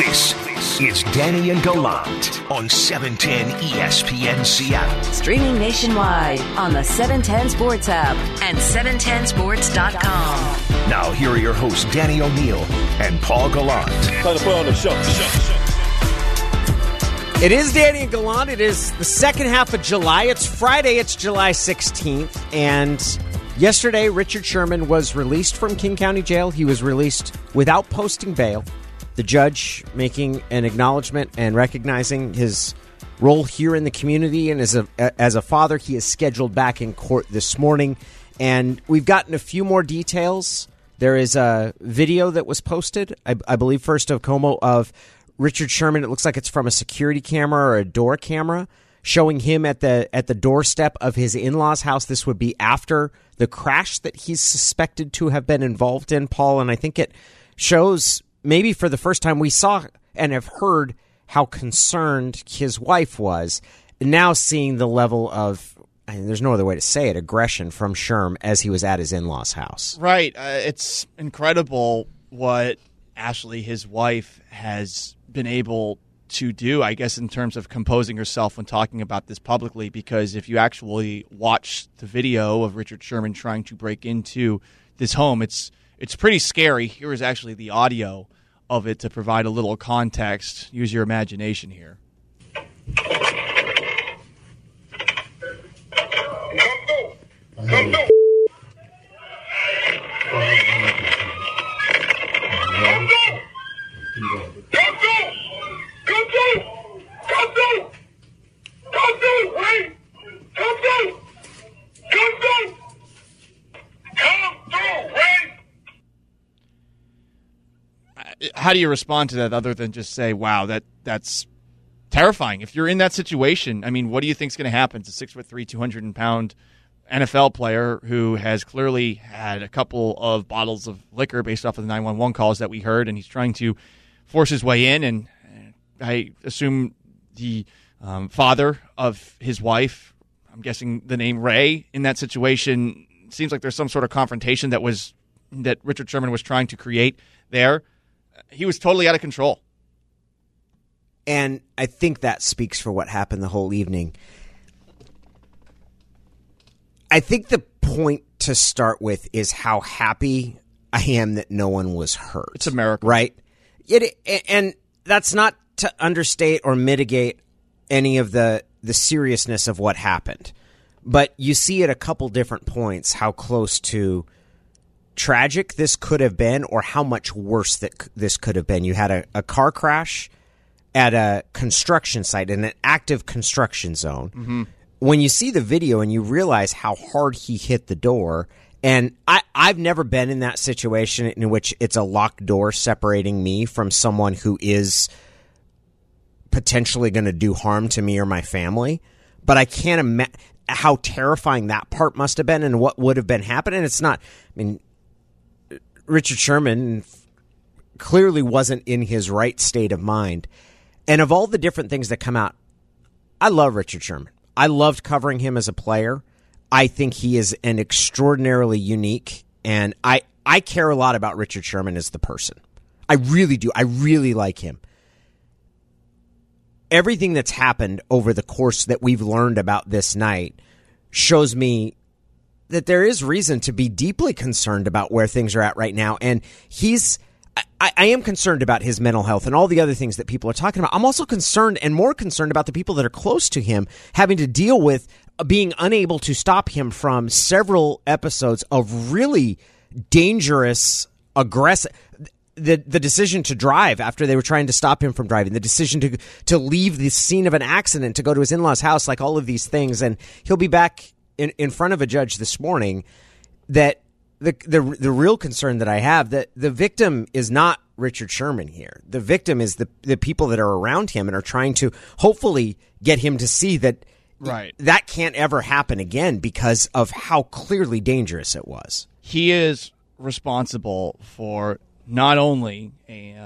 This is Danny and Gallant on 710 ESPN Seattle. Streaming nationwide on the 710 Sports app and 710sports.com. Now, here are your hosts, Danny O'Neill and Paul Gallant. Time to put on the show. It is Danny and Gallant. It is the second half of July. It's Friday. It's July 16th. And yesterday, Richard Sherman was released from King County Jail. He was released without posting bail. The judge making an acknowledgement and recognizing his role here in the community. And as a, as a father, he is scheduled back in court this morning. And we've gotten a few more details. There is a video that was posted, I, I believe, first of KOMO of Richard Sherman. It looks like it's from a security camera or a door camera showing him at the at the doorstep of his in-laws house this would be after the crash that he's suspected to have been involved in Paul and I think it shows maybe for the first time we saw and have heard how concerned his wife was now seeing the level of I mean, there's no other way to say it aggression from Sherm as he was at his in-laws house Right. Uh, it's incredible what Ashley, his wife, has been able to do, I guess, in terms of composing herself when talking about this publicly. Because if you actually watch the video of Richard Sherman trying to break into this home, it's it's pretty scary. Here is actually the audio of it to provide a little context. Use your imagination here. How do you respond to that other than just say, "Wow, that that's terrifying"? If you're in that situation, I mean, what do you think is going to happen? A six foot three, two hundred pound NFL player who has clearly had a couple of bottles of liquor based off of the 911 calls that we heard, and he's trying to force his way in. And I assume the um, father of his wife, I'm guessing the name Ray, in that situation, seems like there's some sort of confrontation that was that Richard Sherman was trying to create there. He was totally out of control. And I think that speaks for what happened the whole evening. I think the point to start with is how happy I am that no one was hurt. It's a miracle. right? It, and that's not to understate or mitigate any of the the seriousness of what happened. But you see at a couple different points how close to tragic this could have been or how much worse that this could have been. You had a, a car crash at a construction site in an active construction zone. Mm-hmm. When you see the video and you realize how hard he hit the door, and I, I've never been in that situation in which it's a locked door separating me from someone who is potentially going to do harm to me or my family. But I can't imagine how terrifying that part must have been and what would have been happening. It's not, I mean, Richard Sherman clearly wasn't in his right state of mind. And of all the different things that come out, I love Richard Sherman. I loved covering him as a player. I think he is an extraordinarily unique and I I care a lot about Richard Sherman as the person. I really do. I really like him. Everything that's happened over the course that we've learned about this night shows me that there is reason to be deeply concerned about where things are at right now. And he's, I, I, am concerned about his mental health and all the other things that people are talking about. I'm also concerned and more concerned about the people that are close to him having to deal with being unable to stop him from several episodes of really dangerous, aggressive. The, the decision to drive after they were trying to stop him from driving, the decision to to leave the scene of an accident to go to his in law's house, like all of these things, and he'll be back in, in front of a judge this morning that the, the the real concern that I have that the victim is not Richard Sherman here. The victim is the the people that are around him and are trying to hopefully get him to see that Right. that can't ever happen again because of how clearly dangerous it was. he is responsible for not only a,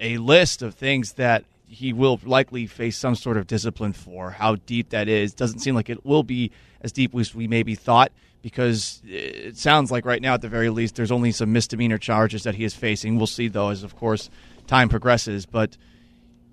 a list of things that he will likely face some sort of discipline for. How deep that is doesn't seem like it will be as deep as we maybe thought because it sounds like right now, at the very least, there's only some misdemeanor charges that he is facing. We'll see, though, as of course time progresses. But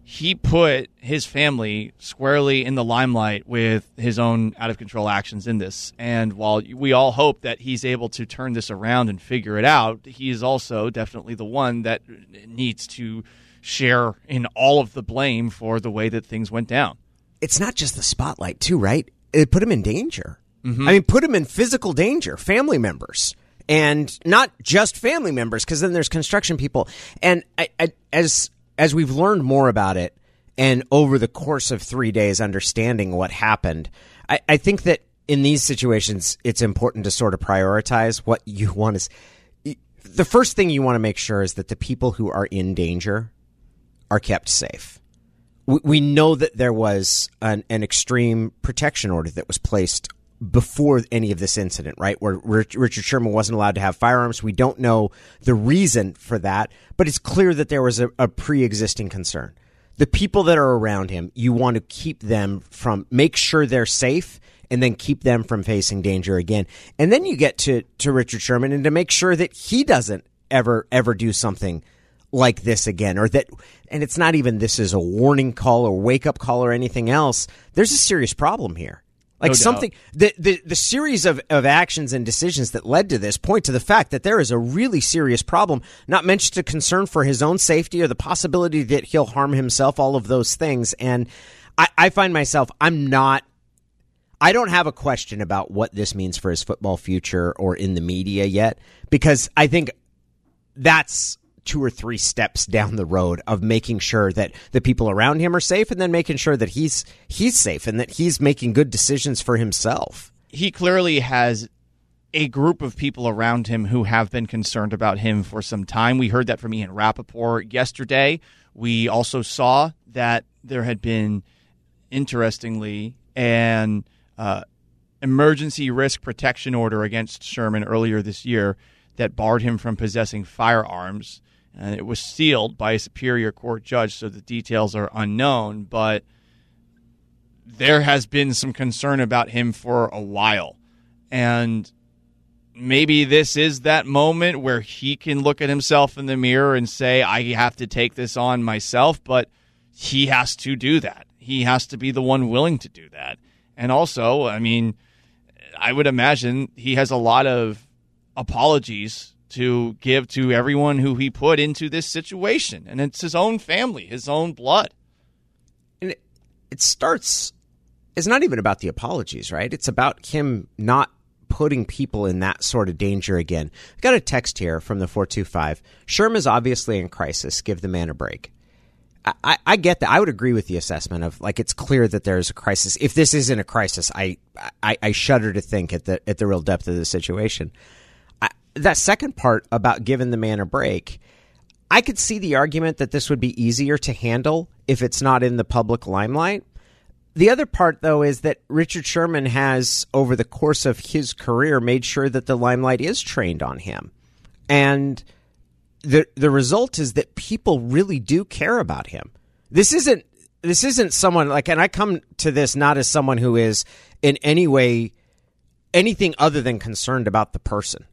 he put his family squarely in the limelight with his own out of control actions in this. And while we all hope that he's able to turn this around and figure it out, he is also definitely the one that needs to share in all of the blame for the way that things went down. It's not just the spotlight, too, right? It put him in danger. Mm-hmm. I mean, put him in physical danger, family members and not just family members, because then there's construction people. And I, I, as as we've learned more about it and over the course of three days understanding what happened, I, I think that in these situations, it's important to sort of prioritize what you want is the first thing you want to make sure is that the people who are in danger are kept safe. We, we know that there was an, an extreme protection order that was placed before any of this incident, right? Where Richard Sherman wasn't allowed to have firearms. We don't know the reason for that, but it's clear that there was a, a pre existing concern. The people that are around him, you want to keep them from, make sure they're safe and then keep them from facing danger again. And then you get to, to Richard Sherman and to make sure that he doesn't ever, ever do something like this again or that and it's not even this is a warning call or wake up call or anything else. There's a serious problem here. Like no something the, the the series of, of actions and decisions that led to this point to the fact that there is a really serious problem, not mentioned a concern for his own safety or the possibility that he'll harm himself, all of those things. And I, I find myself I'm not I don't have a question about what this means for his football future or in the media yet, because I think that's two or three steps down the road of making sure that the people around him are safe and then making sure that he's he's safe and that he's making good decisions for himself. He clearly has a group of people around him who have been concerned about him for some time. We heard that from Ian Rapoport yesterday. We also saw that there had been, interestingly, an uh, emergency risk protection order against Sherman earlier this year that barred him from possessing firearms and it was sealed by a superior court judge, so the details are unknown. But there has been some concern about him for a while, and maybe this is that moment where he can look at himself in the mirror and say, "I have to take this on myself," but he has to do that. He has to be the one willing to do that. And also, I mean, I would imagine he has a lot of apologies to give to everyone who he put into this situation. And it's his own family, his own blood. And it, it starts, it's not even about the apologies, right? It's about him not putting people in that sort of danger again. I got a text here from the 425. Sherm is obviously in crisis. Give the man a break. I, I, get that. I would agree with the assessment of like it's clear that there's a crisis. If this isn't a crisis, I, I, I shudder to think at the at the real depth of the situation that second part about giving the man a break, I could see the argument that this would be easier to handle if it's not in the public limelight. The other part, though, is that Richard Sherman has, over the course of his career, made sure that the limelight is trained on him. And the the result is that people really do care about him. This isn't this isn't someone like and I come to this not as someone who is in any way anything other than concerned about the person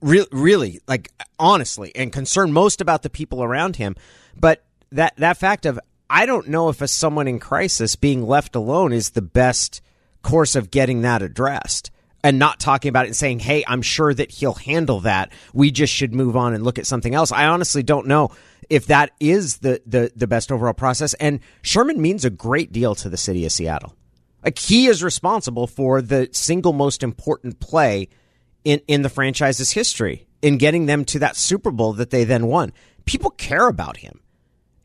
re- really, like honestly, and concerned most about the people around him. But that that fact of I don't know if a someone in crisis being left alone is the best course of getting that addressed and not talking about it and saying, "Hey, I'm sure that he'll handle that. We just should move on and look at something else." I honestly don't know if that is the the the best overall process. And Sherman means a great deal to the city of Seattle. Like he is responsible for the single most important play in, in the franchise's history in getting them to that Super Bowl that they then won. People care about him.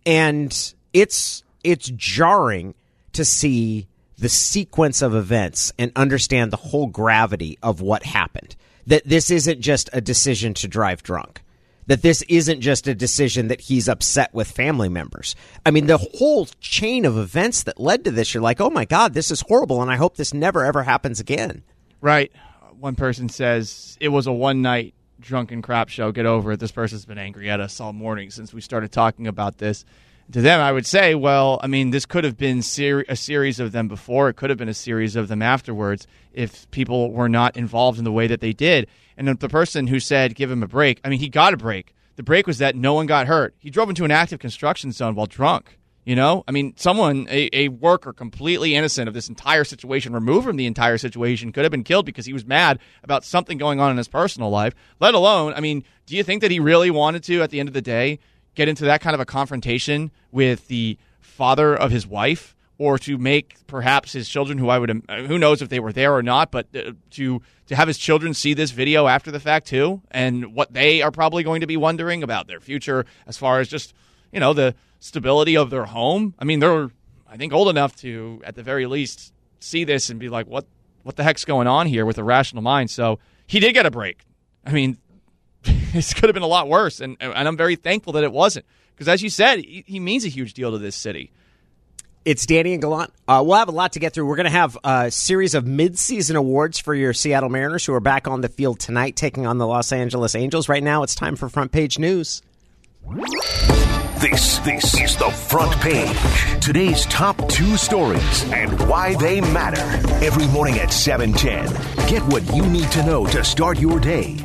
And it's it's jarring to see the sequence of events and understand the whole gravity of what happened. That this isn't just a decision to drive drunk. That this isn't just a decision that he's upset with family members. I mean, the whole chain of events that led to this, you're like, oh my God, this is horrible, and I hope this never ever happens again. Right one person says it was a one night drunken crap show. Get over it. This person's been angry at us all morning since we started talking about this. To them, I would say, well, I mean, this could have been ser- a series of them before. It could have been a series of them afterwards if people were not involved in the way that they did. And the person who said, give him a break, I mean, he got a break. The break was that no one got hurt. He drove into an active construction zone while drunk. You know, I mean, someone, a, a worker completely innocent of this entire situation, removed from the entire situation, could have been killed because he was mad about something going on in his personal life, let alone, I mean, do you think that he really wanted to, at the end of the day, get into that kind of a confrontation with the father of his wife? Or to make perhaps his children, who I would, who knows if they were there or not, but uh, to to have his children see this video after the fact too, and what they are probably going to be wondering about their future as far as just you know the stability of their home. I mean, they're I think old enough to at the very least see this and be like, what what the heck's going on here with a rational mind? So he did get a break. I mean, this could have been a lot worse, and and I'm very thankful that it wasn't because, as you said, he, he means a huge deal to this city. It's Danny and Gallant. Uh, we'll have a lot to get through. We're going to have a series of mid-season awards for your Seattle Mariners, who are back on the field tonight, taking on the Los Angeles Angels. Right now, it's time for front page news. This this is the front page. Today's top two stories and why they matter. Every morning at 710. Get what you need to know to start your day.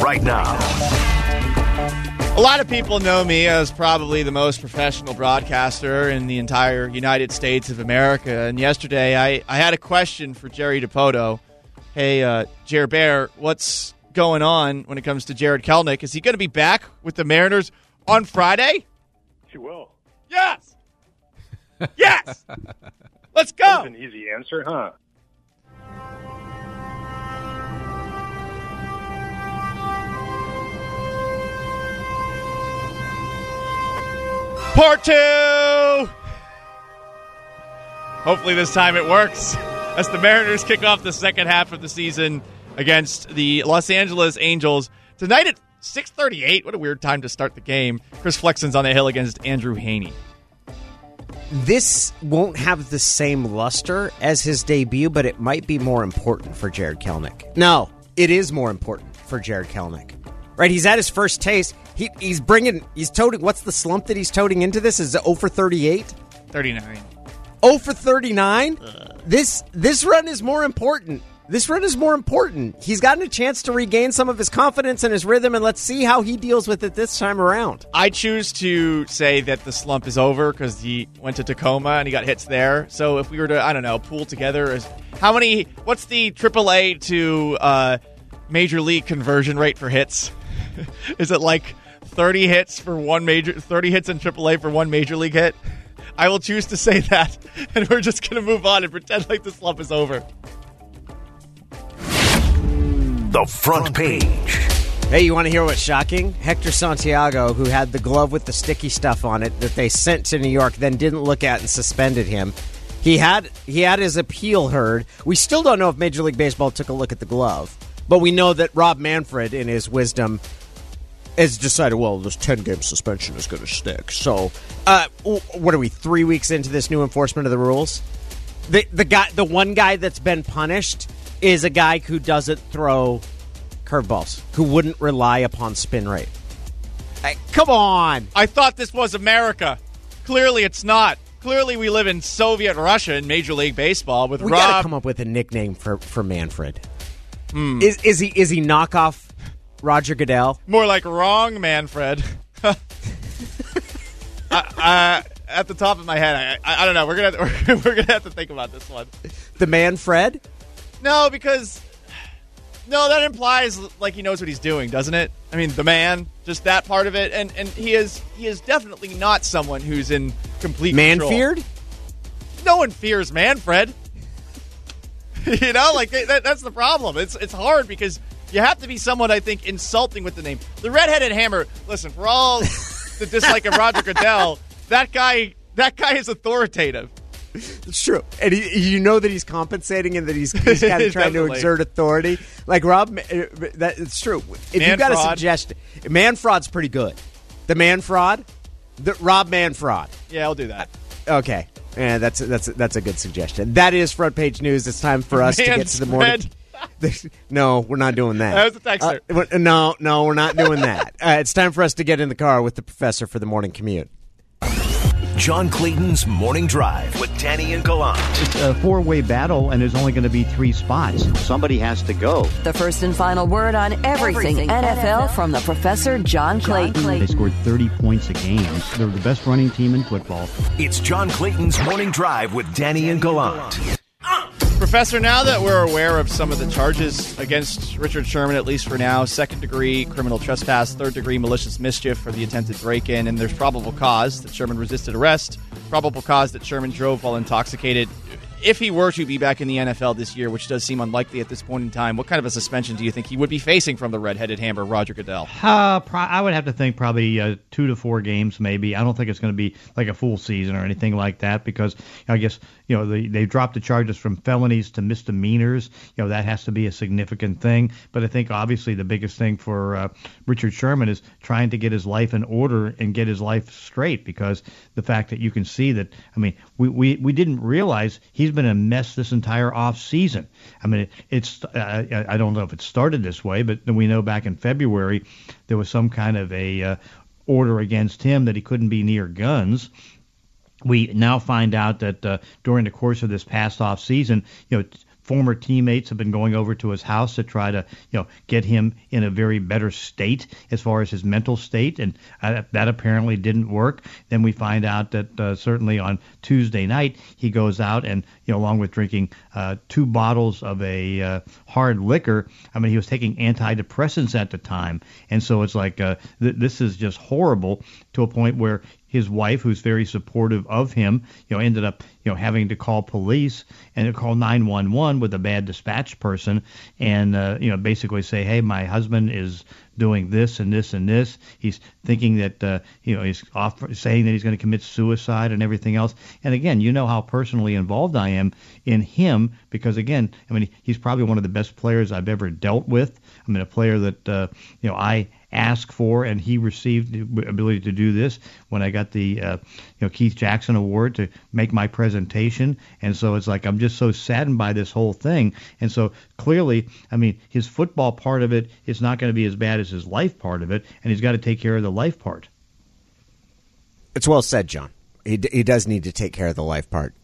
Right now. A lot of people know me as probably the most professional broadcaster in the entire United States of America. And yesterday I, I had a question for Jerry Dipoto. Hey, uh, Jared Bear, what's going on when it comes to Jarred Kelenic? Is he going to be back with the Mariners on Friday? She will. Yes. Yes. Let's That was go. an easy answer, huh? Part two. Hopefully this time it works. As the Mariners kick off the second half of the season against the Los Angeles Angels tonight at 6:38. What a weird time to start the game. Chris Flexen's on the hill against Andrew Heaney. This won't have the same luster as his debut, but it might be more important for Jarred Kelenic. No, it is more important for Jarred Kelenic. Right? He's at his first taste. He, he's bringing, he's toting, what's the slump that he's toting into this? Is it 0 for 38? 39. 0 for 39? This, this run is more important. This run is more important. He's gotten a chance to regain some of his confidence and his rhythm, and let's see how he deals with it this time around. I choose to say that the slump is over because he went to Tacoma and he got hits there. So if we were to, I don't know, pool together, how many? What's the AAA to uh, major league conversion rate for hits? is it like thirty hits for one major, thirty hits in AAA for one major league hit? I will choose to say that, and we're just gonna move on and pretend like the slump is over. The front page. Hey, you want to hear what's shocking? Hector Santiago, who had the glove with the sticky stuff on it that they sent to New York, then didn't look at and suspended him. He had he had his appeal heard. We still don't know if Major League Baseball took a look at the glove, but we know that Rob Manfred, in his wisdom, has decided. Well, this ten game suspension is going to stick. So, uh, what are we? Three weeks into this new enforcement of the rules? The the guy, the one guy that's been punished is a guy who doesn't throw curveballs, who wouldn't rely upon spin rate. Hey, come on. I thought this was America. Clearly, it's not. Clearly, we live in Soviet Russia in Major League Baseball with We got to come up with a nickname for, for Manfred. Hmm. Is is he is he knockoff Roger Goodell? More like wrong, Manfred. I, I, at the top of my head, I, I, I don't know. We're gonna we're, we're gonna have to think about this one. The Manfred? No, because no, that implies like he knows what he's doing, doesn't it? I mean, the man, just that part of it, and and he is he is definitely not someone who's in complete Man control. feared? No one fears Manfred. you know, like that, that's the problem. It's it's hard because you have to be someone I think insulting with the name. The redheaded hammer. Listen, for all the dislike of Roger Goodell, that guy that guy is authoritative. It's true, and he, you know that he's compensating and that he's, he's kind of trying to exert authority. Like Rob, uh, that it's true. If Man you got a suggestion, man fraud's pretty good. The man fraud, the Rob man fraud. Yeah, I'll do that. Okay, yeah, that's that's that's a good suggestion. That is front page news. It's time for us to get to the morning. no, we're not doing that. That was a texter. Uh, no, no, we're not doing that. Uh, it's time for us to get in the car with the professor for the morning commute. John Clayton's Morning Drive with Danny and Gallant. It's a four way battle, and there's only going to be three spots. Somebody has to go. The first and final word on everything, Everything NFL, NFL. from the professor John Clayton. They scored 30 points a game. They're the best running team in football. It's John Clayton's Morning Drive with Danny and Gallant. Professor, now that we're aware of some of the charges against Richard Sherman, at least for now, second degree criminal trespass, third degree malicious mischief for the attempted break in, and there's probable cause that Sherman resisted arrest, probable cause that Sherman drove while intoxicated. If he were to be back in the NFL this year, which does seem unlikely at this point in time, what kind of a suspension do you think he would be facing from the red-headed hammer, Roger Goodell? Uh, pro- I would have to think probably uh, two to four games, maybe. I don't think it's going to be like a full season or anything like that because I guess you know they they dropped the charges from felonies to misdemeanors. You know that has to be a significant thing. But I think obviously the biggest thing for uh, Richard Sherman is trying to get his life in order and get his life straight because the fact that you can see that I mean we we, we didn't realize he's been a mess this entire off season. I mean it, it's uh, I I don't know if it started this way, but we know back in February there was some kind of a uh, order against him that he couldn't be near guns we now find out that uh, during the course of this past off season, you know, former teammates have been going over to his house to try to, you know, get him in a very better state as far as his mental state, and uh, that apparently didn't work. Then we find out that uh, certainly on Tuesday night he goes out and, you know, along with drinking uh, two bottles of a uh, hard liquor, I mean, he was taking antidepressants at the time, and so it's like uh, th- this is just horrible to a point where his wife, who's very supportive of him, you know, ended up, you know, having to call police and to call 911 with a bad dispatch person, and uh, you know, basically say, hey, my husband is doing this and this and this. He's thinking that, uh, you know, he's off saying that he's going to commit suicide and everything else. And again, you know how personally involved I am in him because again, I mean, he's probably one of the best players I've ever dealt with. I mean, a player that, uh, you know, I asked for, and he received the ability to do this when I got the uh, you know Keith Jackson Award to make my presentation. And so it's like I'm just so saddened by this whole thing. And so clearly, I mean, his football part of it is not going to be as bad as his life part of it, and he's got to take care of the life part. It's well said, John. He, d- he does need to take care of the life part.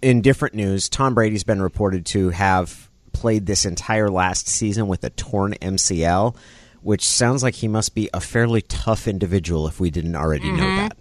In different news, Tom Brady's been reported to have played this entire last season with a torn MCL, which sounds like he must be a fairly tough individual if we didn't already know that.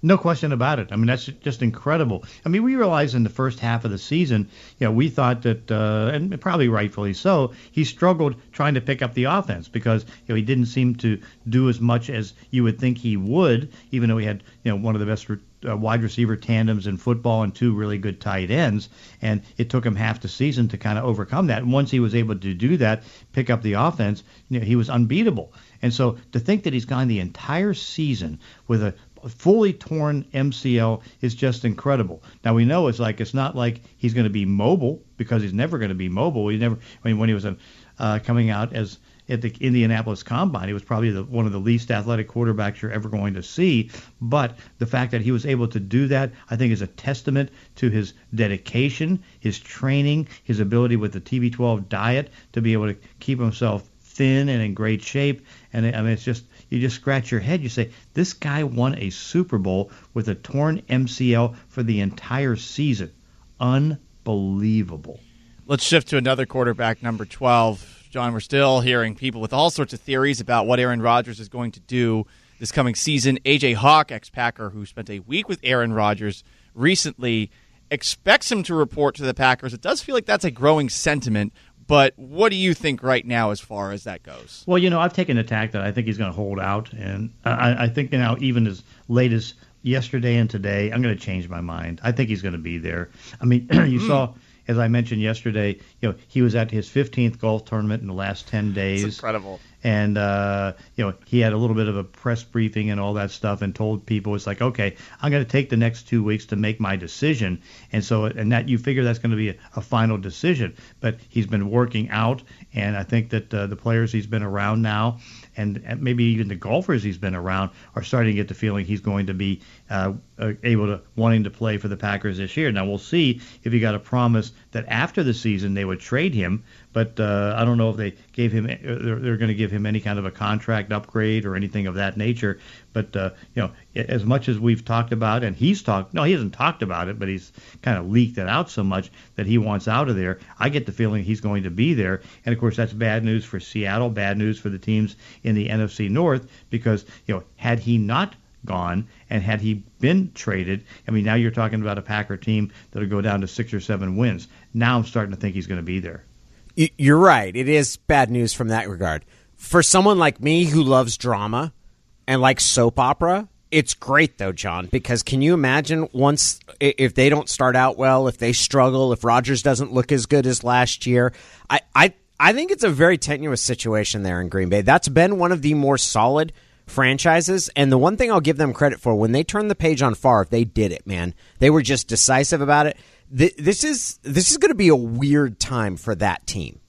No question about it. I mean, that's just incredible. I mean, we realized in the first half of the season, you know, we thought that, uh, and probably rightfully so, he struggled trying to pick up the offense because, you know, he didn't seem to do as much as you would think he would, even though he had, you know, one of the best uh, wide receiver tandems in football and two really good tight ends. And it took him half the season to kind of overcome that. And once he was able to do that, pick up the offense, you know, he was unbeatable. And so to think that he's gone the entire season with a fully torn MCL is just incredible. Now we know it's like it's not like he's going to be mobile because he's never going to be mobile. He never. I mean, when he was uh, coming out as at the Indianapolis Combine, he was probably the, one of the least athletic quarterbacks you're ever going to see. But the fact that he was able to do that, I think, is a testament to his dedication, his training, his ability with the TB12 diet to be able to keep himself thin and in great shape. And I mean, it's just you just scratch your head. You say, this guy won a Super Bowl with a torn MCL for the entire season. Unbelievable. Let's shift to another quarterback, number 12. John, we're still hearing people with all sorts of theories about what Aaron Rodgers is going to do this coming season. AJ Hawk, ex Packer, who spent a week with Aaron Rodgers recently, expects him to report to the Packers. It does feel like that's a growing sentiment. But what do you think right now as far as that goes? Well, you know, I've taken the tack that I think he's going to hold out, and I, I think now even as late as yesterday and today, I'm going to change my mind. I think he's going to be there. I mean, you hmm. saw, as I mentioned yesterday, you know, he was at his 15th golf tournament in the last 10 days. incredible. And uh, you know, he had a little bit of a press briefing and all that stuff, and told people it's like, okay, I'm going to take the next two weeks to make my decision, and so and that you figure that's going to be a, a final decision. But he's been working out, and I think that uh, the players he's been around now, and, maybe even the golfers he's been around, are starting to get the feeling he's going to be uh, uh, able to wanting to play for the Packers this year. Now we'll see if he got a promise that after the season they would trade him, but uh, I don't know if they gave him uh, they're, they're going to give him any kind of a contract upgrade or anything of that nature. But uh, you know, as much as we've talked about, and he's talked, no, he hasn't talked about it, but he's kind of leaked it out so much that he wants out of there. I get the feeling he's going to be there, and of course that's bad news for Seattle, bad news for the teams in the NFC North because you know had he not gone and had he been traded, I mean now you're talking about a Packer team that'll go down to six or seven wins. Now I'm starting to think he's going to be there. You're right. It is bad news from that regard. For someone like me who loves drama and likes soap opera, it's great though, John, because can you imagine once if they don't start out well, if they struggle, if Rodgers doesn't look as good as last year, I I I think it's a very tenuous situation there in Green Bay. That's been one of the more solid franchises, and the one thing I'll give them credit for when they turned the page on Favre, they did it, man. They were just decisive about it. This is this is going to be a weird time for that team.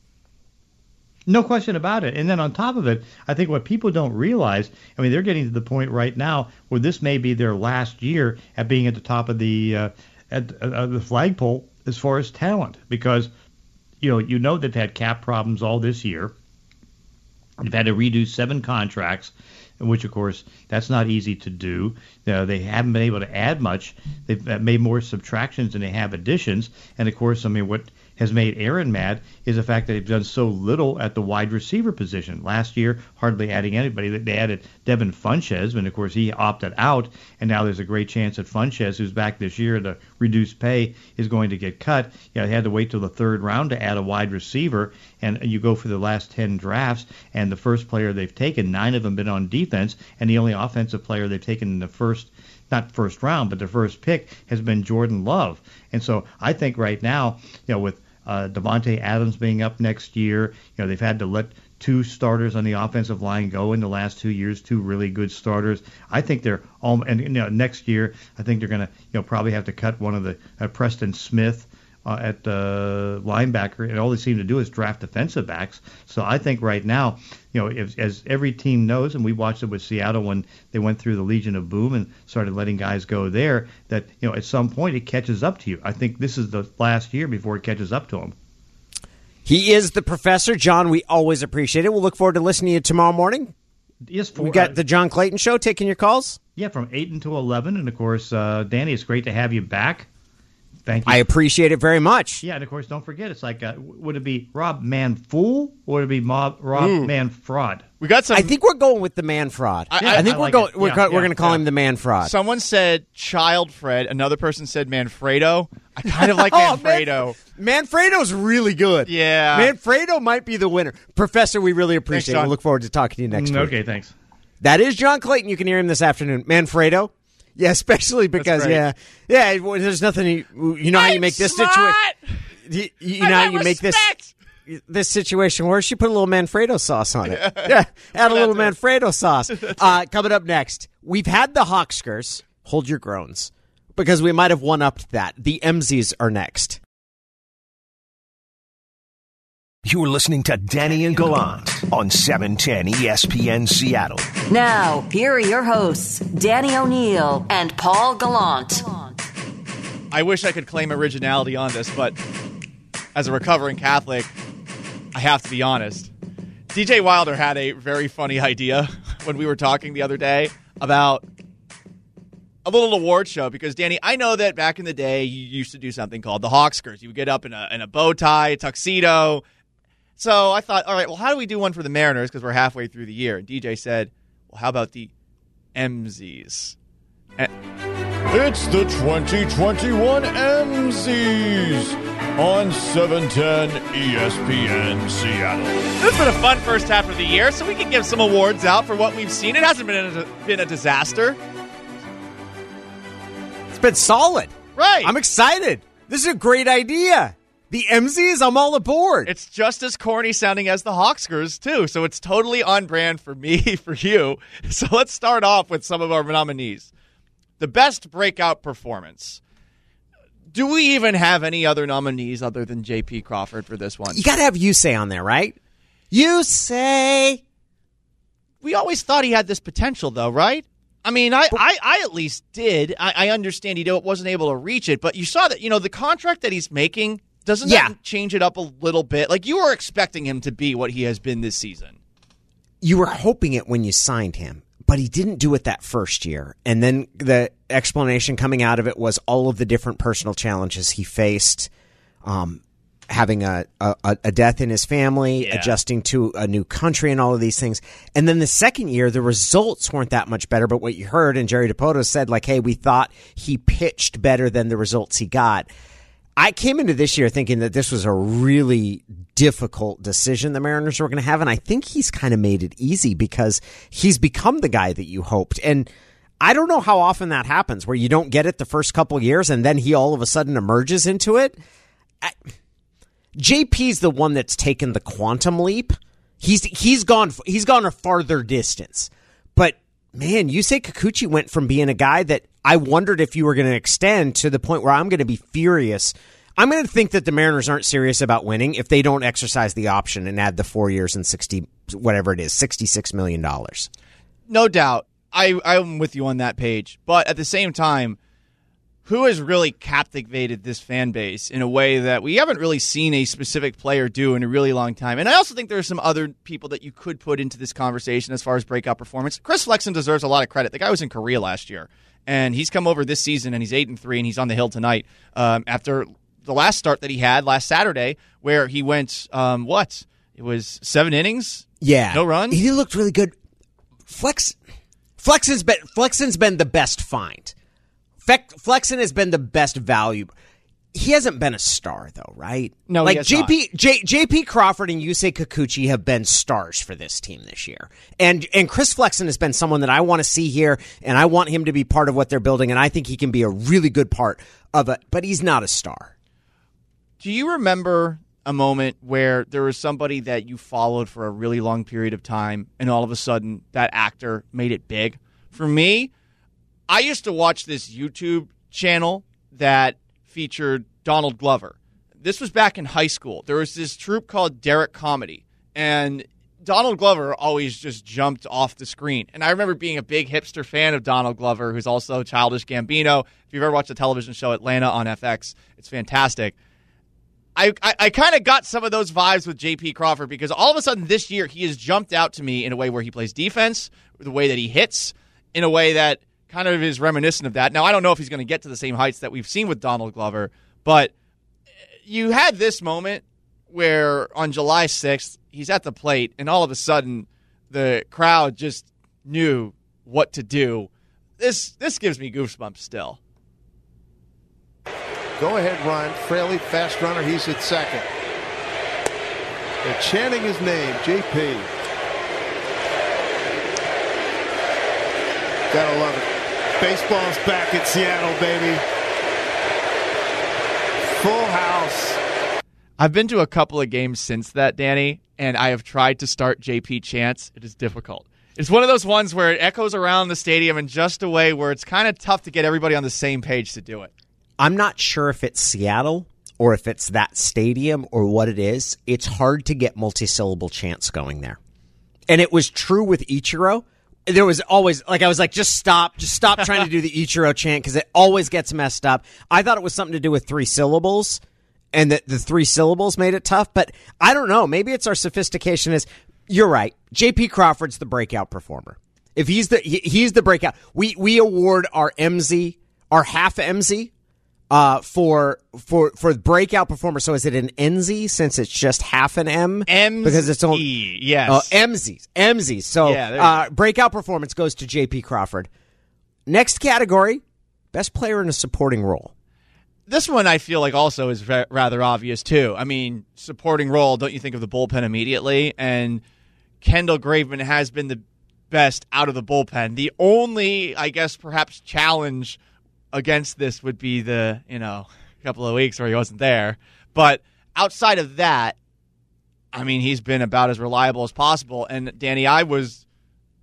No question about it. And then on top of it, I think what people don't realize, I mean, they're getting to the point right now where this may be their last year at being at the top of the uh, at uh, the flagpole as far as talent, because you know you know they've had cap problems all this year. They've had to redo seven contracts, which of course that's not easy to do. Uh, they haven't been able to add much. They've made more subtractions than they have additions, and of course, I mean, what has made Aaron mad is the fact that they've done so little at the wide receiver position. Last year, hardly adding anybody. They added Devin Funchess, and of course he opted out, and now there's a great chance that Funchess, who's back this year a reduced pay, is going to get cut. You know, they had to wait till the third round to add a wide receiver, and you go for the last 10 drafts, and the first player they've taken, nine of them been on defense, and the only offensive player they've taken in the first not first round, but the first pick has been Jordan Love. And so I think right now, you know, with uh, Davante Adams being up next year. You know, they've had to let two starters on the offensive line go in the last two years, two really good starters. I think they're all, and you know, next year I think they're going to, you know, probably have to cut one of the uh, Preston Smith uh, at uh, linebacker, and all they seem to do is draft defensive backs. So I think right now, you know, if, as every team knows, and we watched it with Seattle when they went through the Legion of Boom and started letting guys go there, that you know at some point it catches up to you. I think this is the last year before it catches up to them. He is the professor, John. We always appreciate it. We'll look forward to listening to you tomorrow morning. Yes, for, we got uh, the John Clayton Show taking your calls. Yeah, from eight until eleven, and of course, uh, Danny, it's great to have you back. Thank you. I appreciate it very much. Yeah, and of course, don't forget, it's like, uh, would it be Rob Man Fool or would it be Mob, Rob Ooh. Man Fraud? We got some. I think we're going with the man fraud. I, I- think I we're like going. it. We're, Yeah, co- we're going to call yeah. him the man fraud. Someone said Child Fred. Another person said Manfredo. I kind of like Oh, Manfredo. Man- Manfredo's really good. Yeah. Manfredo might be the winner. Professor, we really appreciate it. John. We look forward to talking to you next Mm, week. okay, thanks. That is John Clayton. You can hear him this afternoon. Manfredo. Yeah, especially because yeah, yeah. well, There's nothing. You, you know how you I'm make this smart! situation. You, you know how you make this this situation worse. You put a little Manfredo sauce on it. Yeah, add a little Manfredo sauce. Uh, coming up next, we've had the Hawkskers. Hold your groans because we might have one upped that. The Emsies are next. You're listening to Danny and Gallant on E 710 ESPN Seattle. Now, here are your hosts, Danny O'Neill and Paul Gallant. I wish I could claim originality on this, but as a recovering Catholic, I have to be honest. DJ Wilder had a very funny idea when we were talking the other day about a little award show because Danny, I know that back in the day you used to do something called the Hawkskers. You would get up in a in a bow tie, a tuxedo. So I thought, all right, well, how do we do one for the Mariners because we're halfway through the year? And DJ said, well, how about the MZs? It's the 2021 MZs on 710 ESPN Seattle. This has been a fun first half of the year, so we can give some awards out for what we've seen. It hasn't been a, been a disaster, It's been solid. right? I'm excited. This is a great idea. The MZs, I'm all aboard. it's just as corny sounding as the Hawkskers too, so it's totally on brand for me, for you. So let's start off with some of our nominees. The best breakout performance. Do we even have any other nominees other than J.P. Crawford for this one? you got to have you say on there, right? You say. We always thought he had this potential, though, right? I mean, I, I, I at least did. I, I understand he wasn't able to reach it, but you saw that, you know, the contract that he's making, doesn't Yeah. that change it up a little bit? Like, you were expecting him to be what he has been this season. you were hoping it when you signed him, but he didn't do it that first year. And then the explanation coming out of it was all of the different personal challenges he faced, um, having a, a, a death in his family, Yeah. adjusting to a new country, and all of these things. And then the second year, the results weren't that much better. But what you heard, and Jerry Dipoto said, like, hey, we thought he pitched better than the results he got. I came into this year thinking that this was a really difficult decision the Mariners were going to have, and I think he's kind of made it easy because he's become the guy that you hoped. And I don't know how often that happens, where you don't get it the first couple years, and then he all of a sudden emerges into it. I, JP's the one that's taken the quantum leap. He's he's gone he's gone a farther distance, but man, you say Kikuchi went from being a guy that I wondered if you were going to extend to the point where I'm going to be furious. I'm going to think that the Mariners aren't serious about winning if they don't exercise the option and add the four years and 60, whatever it is, $66 million. No doubt. I, I'm with you on that page. But at the same time, who has really captivated this fan base in a way that we haven't really seen a specific player do in a really long time? And I also think there are some other people that you could put into this conversation as far as breakout performance. Chris Flexen deserves a lot of credit. The guy was in Korea last year, and he's come over this season, and he's eight and three, and he's on the hill tonight um, after the last start that he had last Saturday, where he went um, what? It was seven innings. Yeah. No runs? He looked really good. Flex Flexen's been Flexen's been the best find. Flex, Flexen has been the best value. He hasn't been a star though, right? No, he like has JP J, JP Crawford and Yusei Kikuchi have been stars for this team this year, and and Chris Flexen has been someone that I want to see here, and I want him to be part of what they're building, and I think he can be a really good part of it. But he's not a star. Do you remember a moment where there was somebody that you followed for a really long period of time and all of a sudden that actor made it big? For me, I used to watch this YouTube channel that featured Donald Glover. This was back in high school. There was this troupe called Derrick Comedy, and Donald Glover always just jumped off the screen. And I remember being a big hipster fan of Donald Glover, who's also Childish Gambino. If you've ever watched the television show Atlanta on FX, it's fantastic. I, I, I kind of got some of those vibes with JP Crawford because all of a sudden this year he has jumped out to me in a way where he plays defense, the way that he hits, in a way that kind of is reminiscent of that. Now, I don't know if he's going to get to the same heights that we've seen with Donald Glover, but eh, you had this moment where on July 6th, he's at the plate, and all of a sudden the crowd just knew what to do. This this gives me goosebumps still. Go ahead, Ryan. Fraley, fast runner. He's at second. They're chanting his name, JP. Gotta love it. Baseball's back in Seattle, baby. Full house. I've been to a couple of games since that, Danny, and I have tried to start JP Chance. It is difficult. It's one of those ones where it echoes around the stadium in just a way where it's kind of tough to get everybody on the same page to do it. I'm not sure if it's Seattle or if it's that stadium or what it is. It's hard to get multisyllable chants going there. And it was true with Ichiro. There was always like I was like, just stop, just stop trying to do the Ichiro chant because it always gets messed up. I thought it was something to do with three syllables, and that the three syllables made it tough. But I don't know. Maybe it's our sophistication. Is you're right. J.P. Crawford's the breakout performer. If he's the he- he's the breakout, we we award our MZ our half MZ uh, for for for breakout performer. So is it an NZ since it's just half an M? M because it's only yes. Oh, MZs, MZs. So Yeah, uh, breakout performance goes to JP Crawford. Next category, best player in a supporting role. this one I feel like also is ra- rather obvious too. I mean, supporting role. Don't you think of the bullpen immediately? And Kendall Graveman has been the best out of the bullpen. The only, I guess, perhaps challenge against this would be the you know couple of weeks where he wasn't there. But outside of that, I mean, he's been about as reliable as possible. And Danny, I was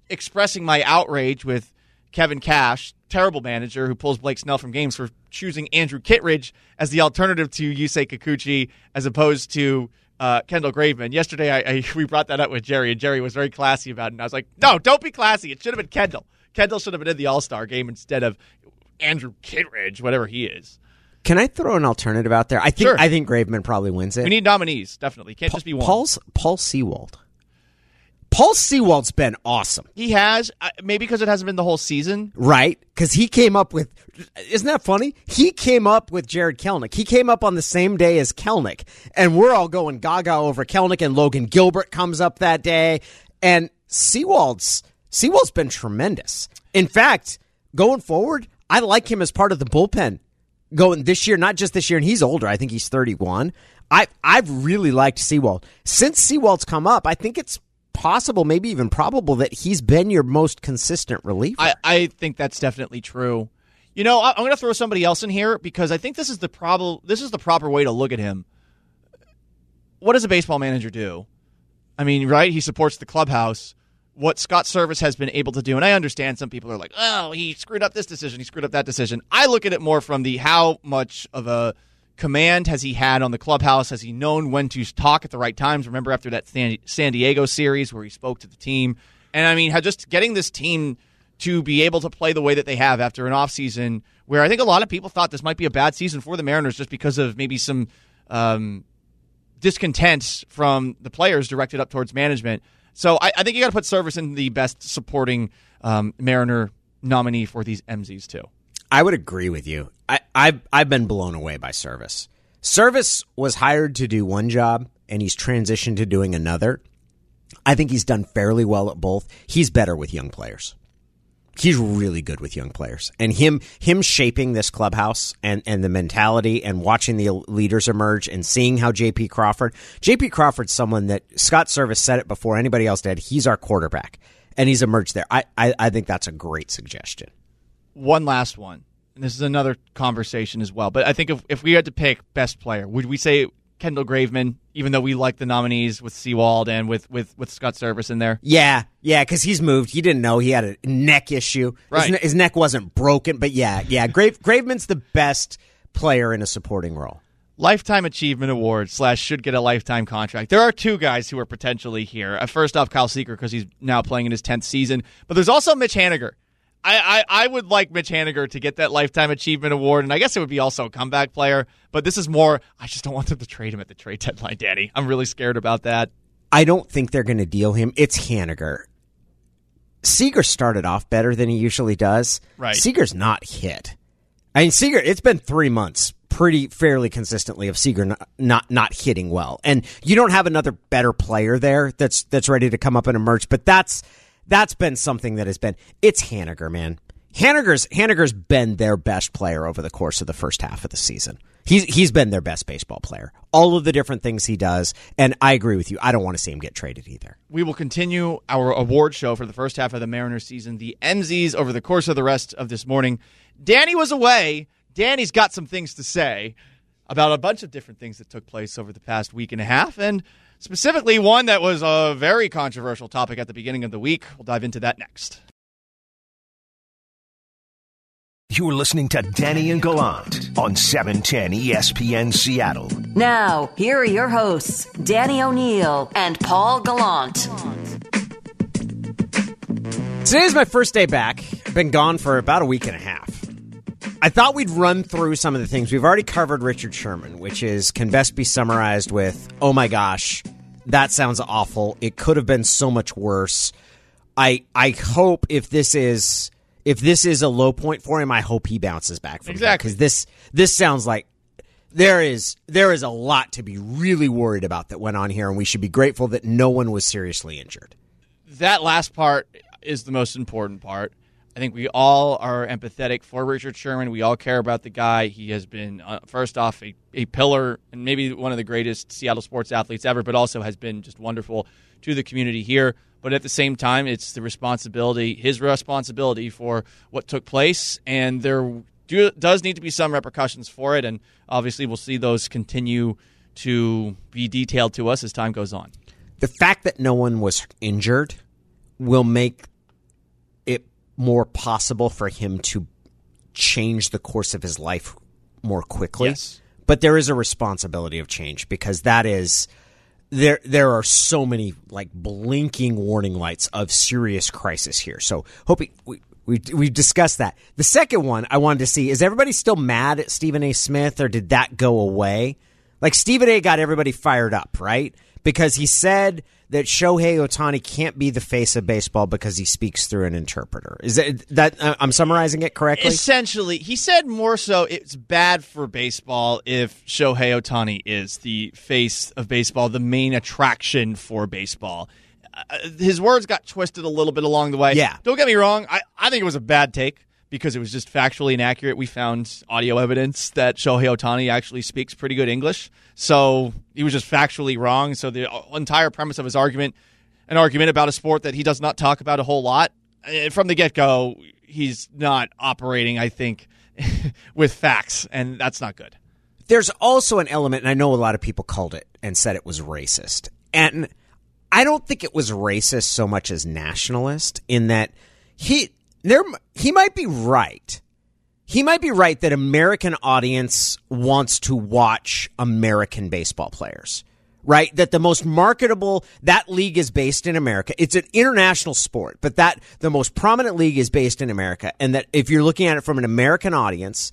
expressing my outrage with Kevin Cash, terrible manager who pulls Blake Snell from games for choosing Andrew Kittredge as the alternative to Yusei Kikuchi as opposed to uh, Kendall Graveman. Yesterday, I, I, we brought that up with Jerry, and Jerry was very classy about it. And I was like, no, don't be classy. It should have been Kendall. Kendall should have been in the All Star game instead of Andrew Kittredge, whatever he is. Can I throw an alternative out there? I think Sure. I think Graveman probably wins it. We need nominees, definitely. Can't just be one. Paul's Paul Sewald. Paul Sewald's been awesome, he has, uh, maybe because it hasn't been the whole season. right? Because he came up with. Isn't that funny? He came up with Jarred Kelenic. He came up on the same day as Kelenic, and we're all going gaga over Kelenic. And Logan Gilbert comes up that day, and Sewald's Sewald's been tremendous. In fact, going forward, I like him as part of the bullpen going this year, not just this year, and he's older. I think he's 31. I I've really liked Sewald since Sewald's come up. I think it's possible, maybe even probable, that he's been your most consistent reliever. I, I think that's definitely true. You know, I, I'm going to throw somebody else in here because I think this is the prob- This is the proper way to look at him. What does a baseball manager do? I mean, right? He supports the clubhouse. What Scott Servais has been able to do, and I understand some people are like, "Oh, he screwed up this decision, he screwed up that decision." I look at it more from the how much of a command has he had on the clubhouse? Has he known when to talk at the right times? Remember after that San Diego series where he spoke to the team, and I mean, just getting this team to be able to play the way that they have after an offseason where I think a lot of people thought this might be a bad season for the Mariners just because of maybe some um, discontent from the players directed up towards management. So I, I think you got to put Servais in the best supporting um, Mariner nominee for these MZs too. I would agree with you. I, I've I've been blown away by Servais. Servais was hired to do one job, and he's transitioned to doing another. I think he's done fairly well at both. He's better with young players. He's really good with young players, and him him shaping this clubhouse and and the mentality and watching the leaders emerge and seeing how J.P. Crawford, J.P. Crawford's someone that Scott Servais said it before anybody else did. He's our quarterback, and he's emerged there. I I, I think that's a great suggestion. One last one, and this is another conversation as well. But I think if if we had to pick best player, would we say Kendall Graveman? Even though we like the nominees with Sewald and with with with Scott Servais in there. Yeah, yeah, because he's moved. He didn't know he had a neck issue. Right. His, ne- his neck wasn't broken, but yeah, yeah. Grave, Graveman's the best player in a supporting role. Lifetime Achievement Award slash should get a lifetime contract. There are two guys who are potentially here. Uh, first off, Kyle Seager because he's now playing in his tenth season, but there's also Mitch Haniger. I, I, I would like Mitch Haniger to get that Lifetime Achievement Award, and I guess it would be also a comeback player. But this is more. I just don't want them to trade him at the trade deadline, Danny. I'm really scared about that. I don't think they're going to deal him. It's Haniger. Seager started off better than he usually does. Right. Seager's not hit. I mean, Seager. It's been three months, pretty fairly consistently of Seager not, not not hitting well, and you don't have another better player there that's that's ready to come up and emerge. But that's that's been something that has been. It's Haniger, man. Haniger's Haniger's been their best player over the course of the first half of the season. He's he's been their best baseball player. All of the different things he does, and I agree with you. I don't want to see him get traded either. We will continue our award show for the first half of the Mariners season, the MZs, over the course of the rest of this morning. Danny was away. Danny's got some things to say about a bunch of different things that took place over the past week and a half, and specifically one that was a very controversial topic at the beginning of the week. We'll dive into that next. You're listening to Danny and Gallant on E 710 ESPN Seattle. Now, here are your hosts, Danny O'Neil and Paul Gallant. Today's my first day back. I've been gone for about a week and a half. I thought we'd run through some of the things. We've already covered Richard Sherman, which is can best be summarized with, "Oh my gosh, that sounds awful. It could have been so much worse." I I hope if this is if this is a low point for him, I hope he bounces back from Exactly. because this this sounds like there is there is a lot to be really worried about that went on here, and we should be grateful that no one was seriously injured. that last part is the most important part. I think we all are empathetic for Richard Sherman. We all care about the guy. He has been, uh, first off, a, a pillar and maybe one of the greatest Seattle sports athletes ever, but also has been just wonderful to the community here. But at the same time, it's the responsibility, his responsibility for what took place, and there do, does need to be some repercussions for it. And obviously, we'll see those continue to be detailed to us as time goes on. the fact that no one was injured will make more possible for him to change the course of his life more quickly. Yes. But there is a responsibility of change because that is there there are so many like blinking warning lights of serious crisis here. So hoping we We we discussed that. The second one I wanted to see is everybody still mad at Stephen A. Smith, or did that go away? Like Stephen A. got everybody fired up, right? Because he said that Shohei Ohtani can't be the face of baseball because he speaks through an interpreter. Is that that uh, I'm summarizing it correctly? Essentially, he said more so it's bad for baseball if Shohei Ohtani is the face of baseball, the main attraction for baseball. Uh, his words got twisted a little bit along the way. Yeah. Don't get me wrong. I, I think it was a bad take because it was just factually inaccurate. We found audio evidence that Shohei Ohtani actually speaks pretty good English. So he was just factually wrong. So the entire premise of his argument, an argument about a sport that he does not talk about a whole lot, eh, from the get go, he's not operating, I think, with facts, and that's not good. There's also an element, and I know a lot of people called it and said it was racist. And I don't think it was racist so much as nationalist in that he there he might be right. He might be right that American audience wants to watch American baseball players. Right? That the most marketable that league is based in America. It's an international sport, but that the most prominent league is based in America and that if you're looking at it from an American audience,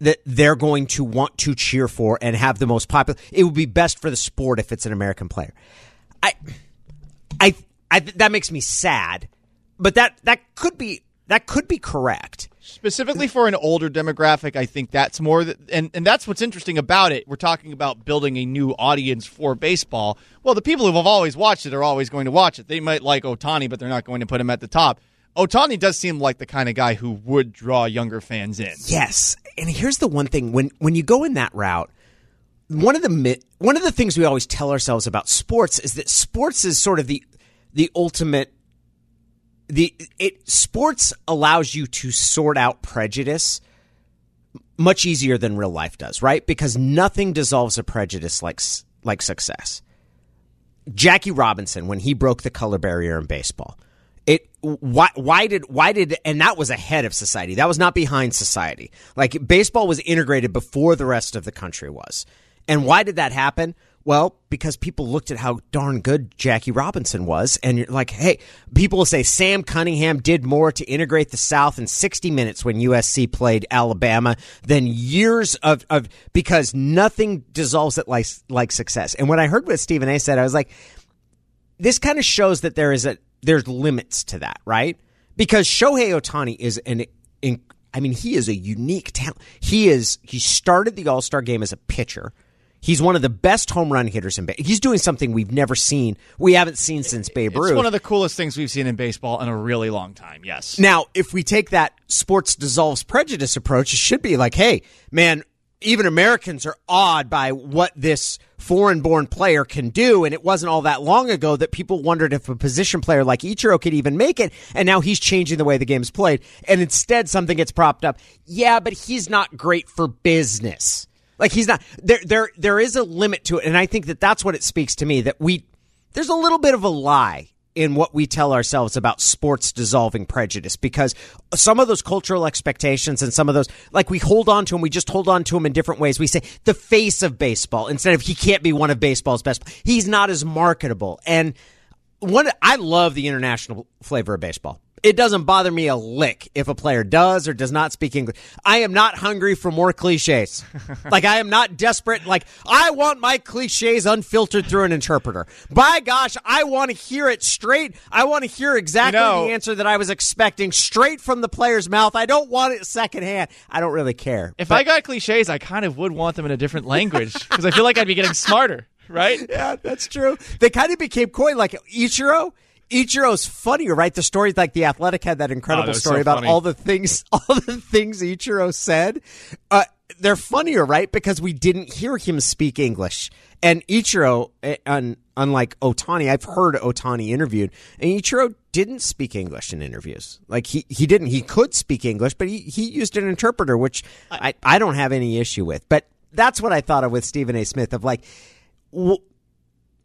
that they're going to want to cheer for and have the most popular. It would be best for the sport if it's an American player. I, I, I that makes me sad, but that that could be that could be correct. Specifically for an older demographic, I think that's more, th- and and that's what's interesting about it. We're talking about building a new audience for baseball. Well, the people who have always watched it are always going to watch it. They might like Ohtani, but they're not going to put him at the top. Ohtani does seem like the kind of guy who would draw younger fans in. Yes, and here's the one thing when when you go in that route, one of the one of the things we always tell ourselves about sports is that sports is sort of the the ultimate the it sports allows you to sort out prejudice much easier than real life does, right? Because nothing dissolves a prejudice like like success. Jackie Robinson when he broke the color barrier in baseball. It why why did why did and that was ahead of society. That was not behind society. Like baseball was integrated before the rest of the country was. And why did that happen? Well, because people looked at how darn good Jackie Robinson was, and you're like, hey, people will say Sam Cunningham did more to integrate the South in 60 minutes when USC played Alabama than years of, of because nothing dissolves it like, like success. And when I heard what Stephen A said, I was like, this kind of shows that there is a there's limits to that, right? Because Shohei Ohtani is an in, I mean, he is a unique talent. He is he started the All Star game as a pitcher. He's one of the best home run hitters in baseball. He's doing something we've never seen. We haven't seen since Babe Ruth. It's one of the coolest things we've seen in baseball in a really long time. Yes. Now, if we take that sports dissolves prejudice approach, it should be like, hey, man, even Americans are awed by what this foreign born player can do. And it wasn't all that long ago that people wondered if a position player like Ichiro could even make it. And now he's changing the way the game's played. And instead, something gets propped up. Yeah, but he's not great for business. Like he's not there. There, there is a limit to it, and I think that that's what it speaks to me. That we there's a little bit of a lie in what we tell ourselves about sports dissolving prejudice because some of those cultural expectations and some of those like we hold on to them we just hold on to them in different ways we say the face of baseball instead of he can't be one of baseball's best he's not as marketable and one I love the international flavor of baseball it doesn't bother me a lick if a player does or does not speak English. I am not hungry for more cliches. like I am not desperate. Like I want my cliches unfiltered through an interpreter. By gosh, I want to hear it straight. I want to hear exactly You know- the answer that I was expecting straight from the player's mouth. I don't want it secondhand. I don't really care. If I got cliches, I kind of would want them in a different language because I feel like I'd be getting smarter, right? yeah, that's true. They kind of became coy, like Ichiro. Ichiro's funnier, right? The story, like the Athletic had that incredible Oh, that story so about funny. all the things, all the things Ichiro said. Uh, they're funnier, right? Because we didn't hear him speak English. And Ichiro, eh, un, unlike Ohtani, I've heard Ohtani interviewed, and Ichiro didn't speak English in interviews. Like he, he didn't. He could speak English, but he, he used an interpreter, which I, I don't have any issue with. But that's what I thought of with Stephen A. Smith of like, w-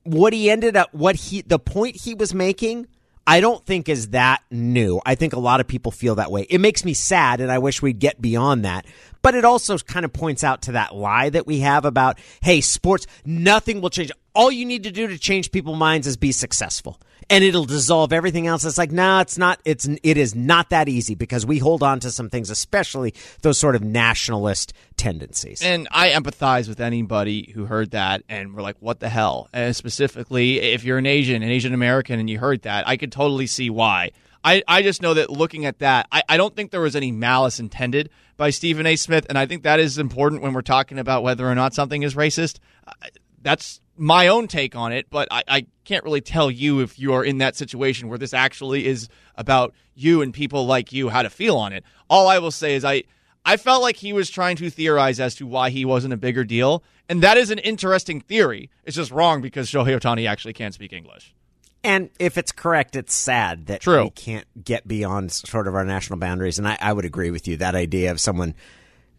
what he ended up what he the point he was making I don't think is that new. I think a lot of people feel that way. It makes me sad and I wish we'd get beyond that. But it also kind of points out to that lie that we have about, hey, sports, nothing will change. All you need to do to change people's minds is be successful. And it'll dissolve everything else. It's like, nah, it's not. It's it is not that easy because we hold on to some things, especially those sort of nationalist tendencies. And I empathize with anybody who heard that and were like, "What the hell?" And specifically, if you're an Asian, an Asian American, and you heard that, I could totally see why. I, I just know that looking at that, I, I don't think there was any malice intended by Stephen A. Smith, and I think that is important when we're talking about whether or not something is racist. That's my own take on it, but I, I can't really tell you if you are in that situation where this actually is about you and people like you how to feel on it. All I will say is I I felt like he was trying to theorize as to why he wasn't a bigger deal, and that is an interesting theory. It's just wrong because Shohei Ohtani actually can't speak English. And if it's correct, it's sad that True. we can't get beyond sort of our national boundaries. And I, I would agree with you. That idea of someone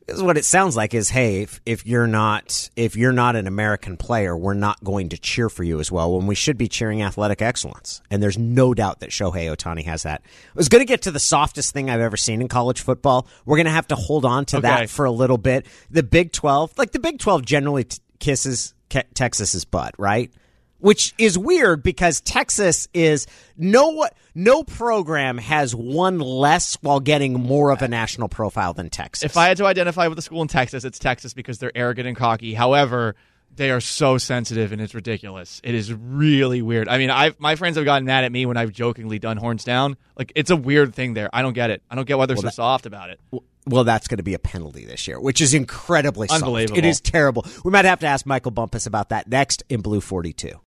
is what it sounds like is, hey, if, if you're not if you're not an American player, we're not going to cheer for you as well. When we should be cheering athletic excellence. And there's no doubt that Shohei Ohtani has that. I was going to get to the softest thing I've ever seen in college football. We're going to have to hold on to Okay. that for a little bit. The Big Twelve, like the Big Twelve, generally t- kisses Ke- Texas's butt, right? Which is weird because Texas is no no program has one less while getting more of a national profile than Texas. If I had to identify with a school in Texas, it's Texas because they're arrogant and cocky. However, they are so sensitive and it's ridiculous. It is really weird. I mean, I my friends have gotten mad at me when I've jokingly done horns down. Like it's a weird thing there. I don't get it. I don't get why they're so soft about it. well, that's going to be a penalty this year, which is incredibly soft. Unbelievable. It is terrible. We might have to ask Michael Bumpus about that next in Blue 42.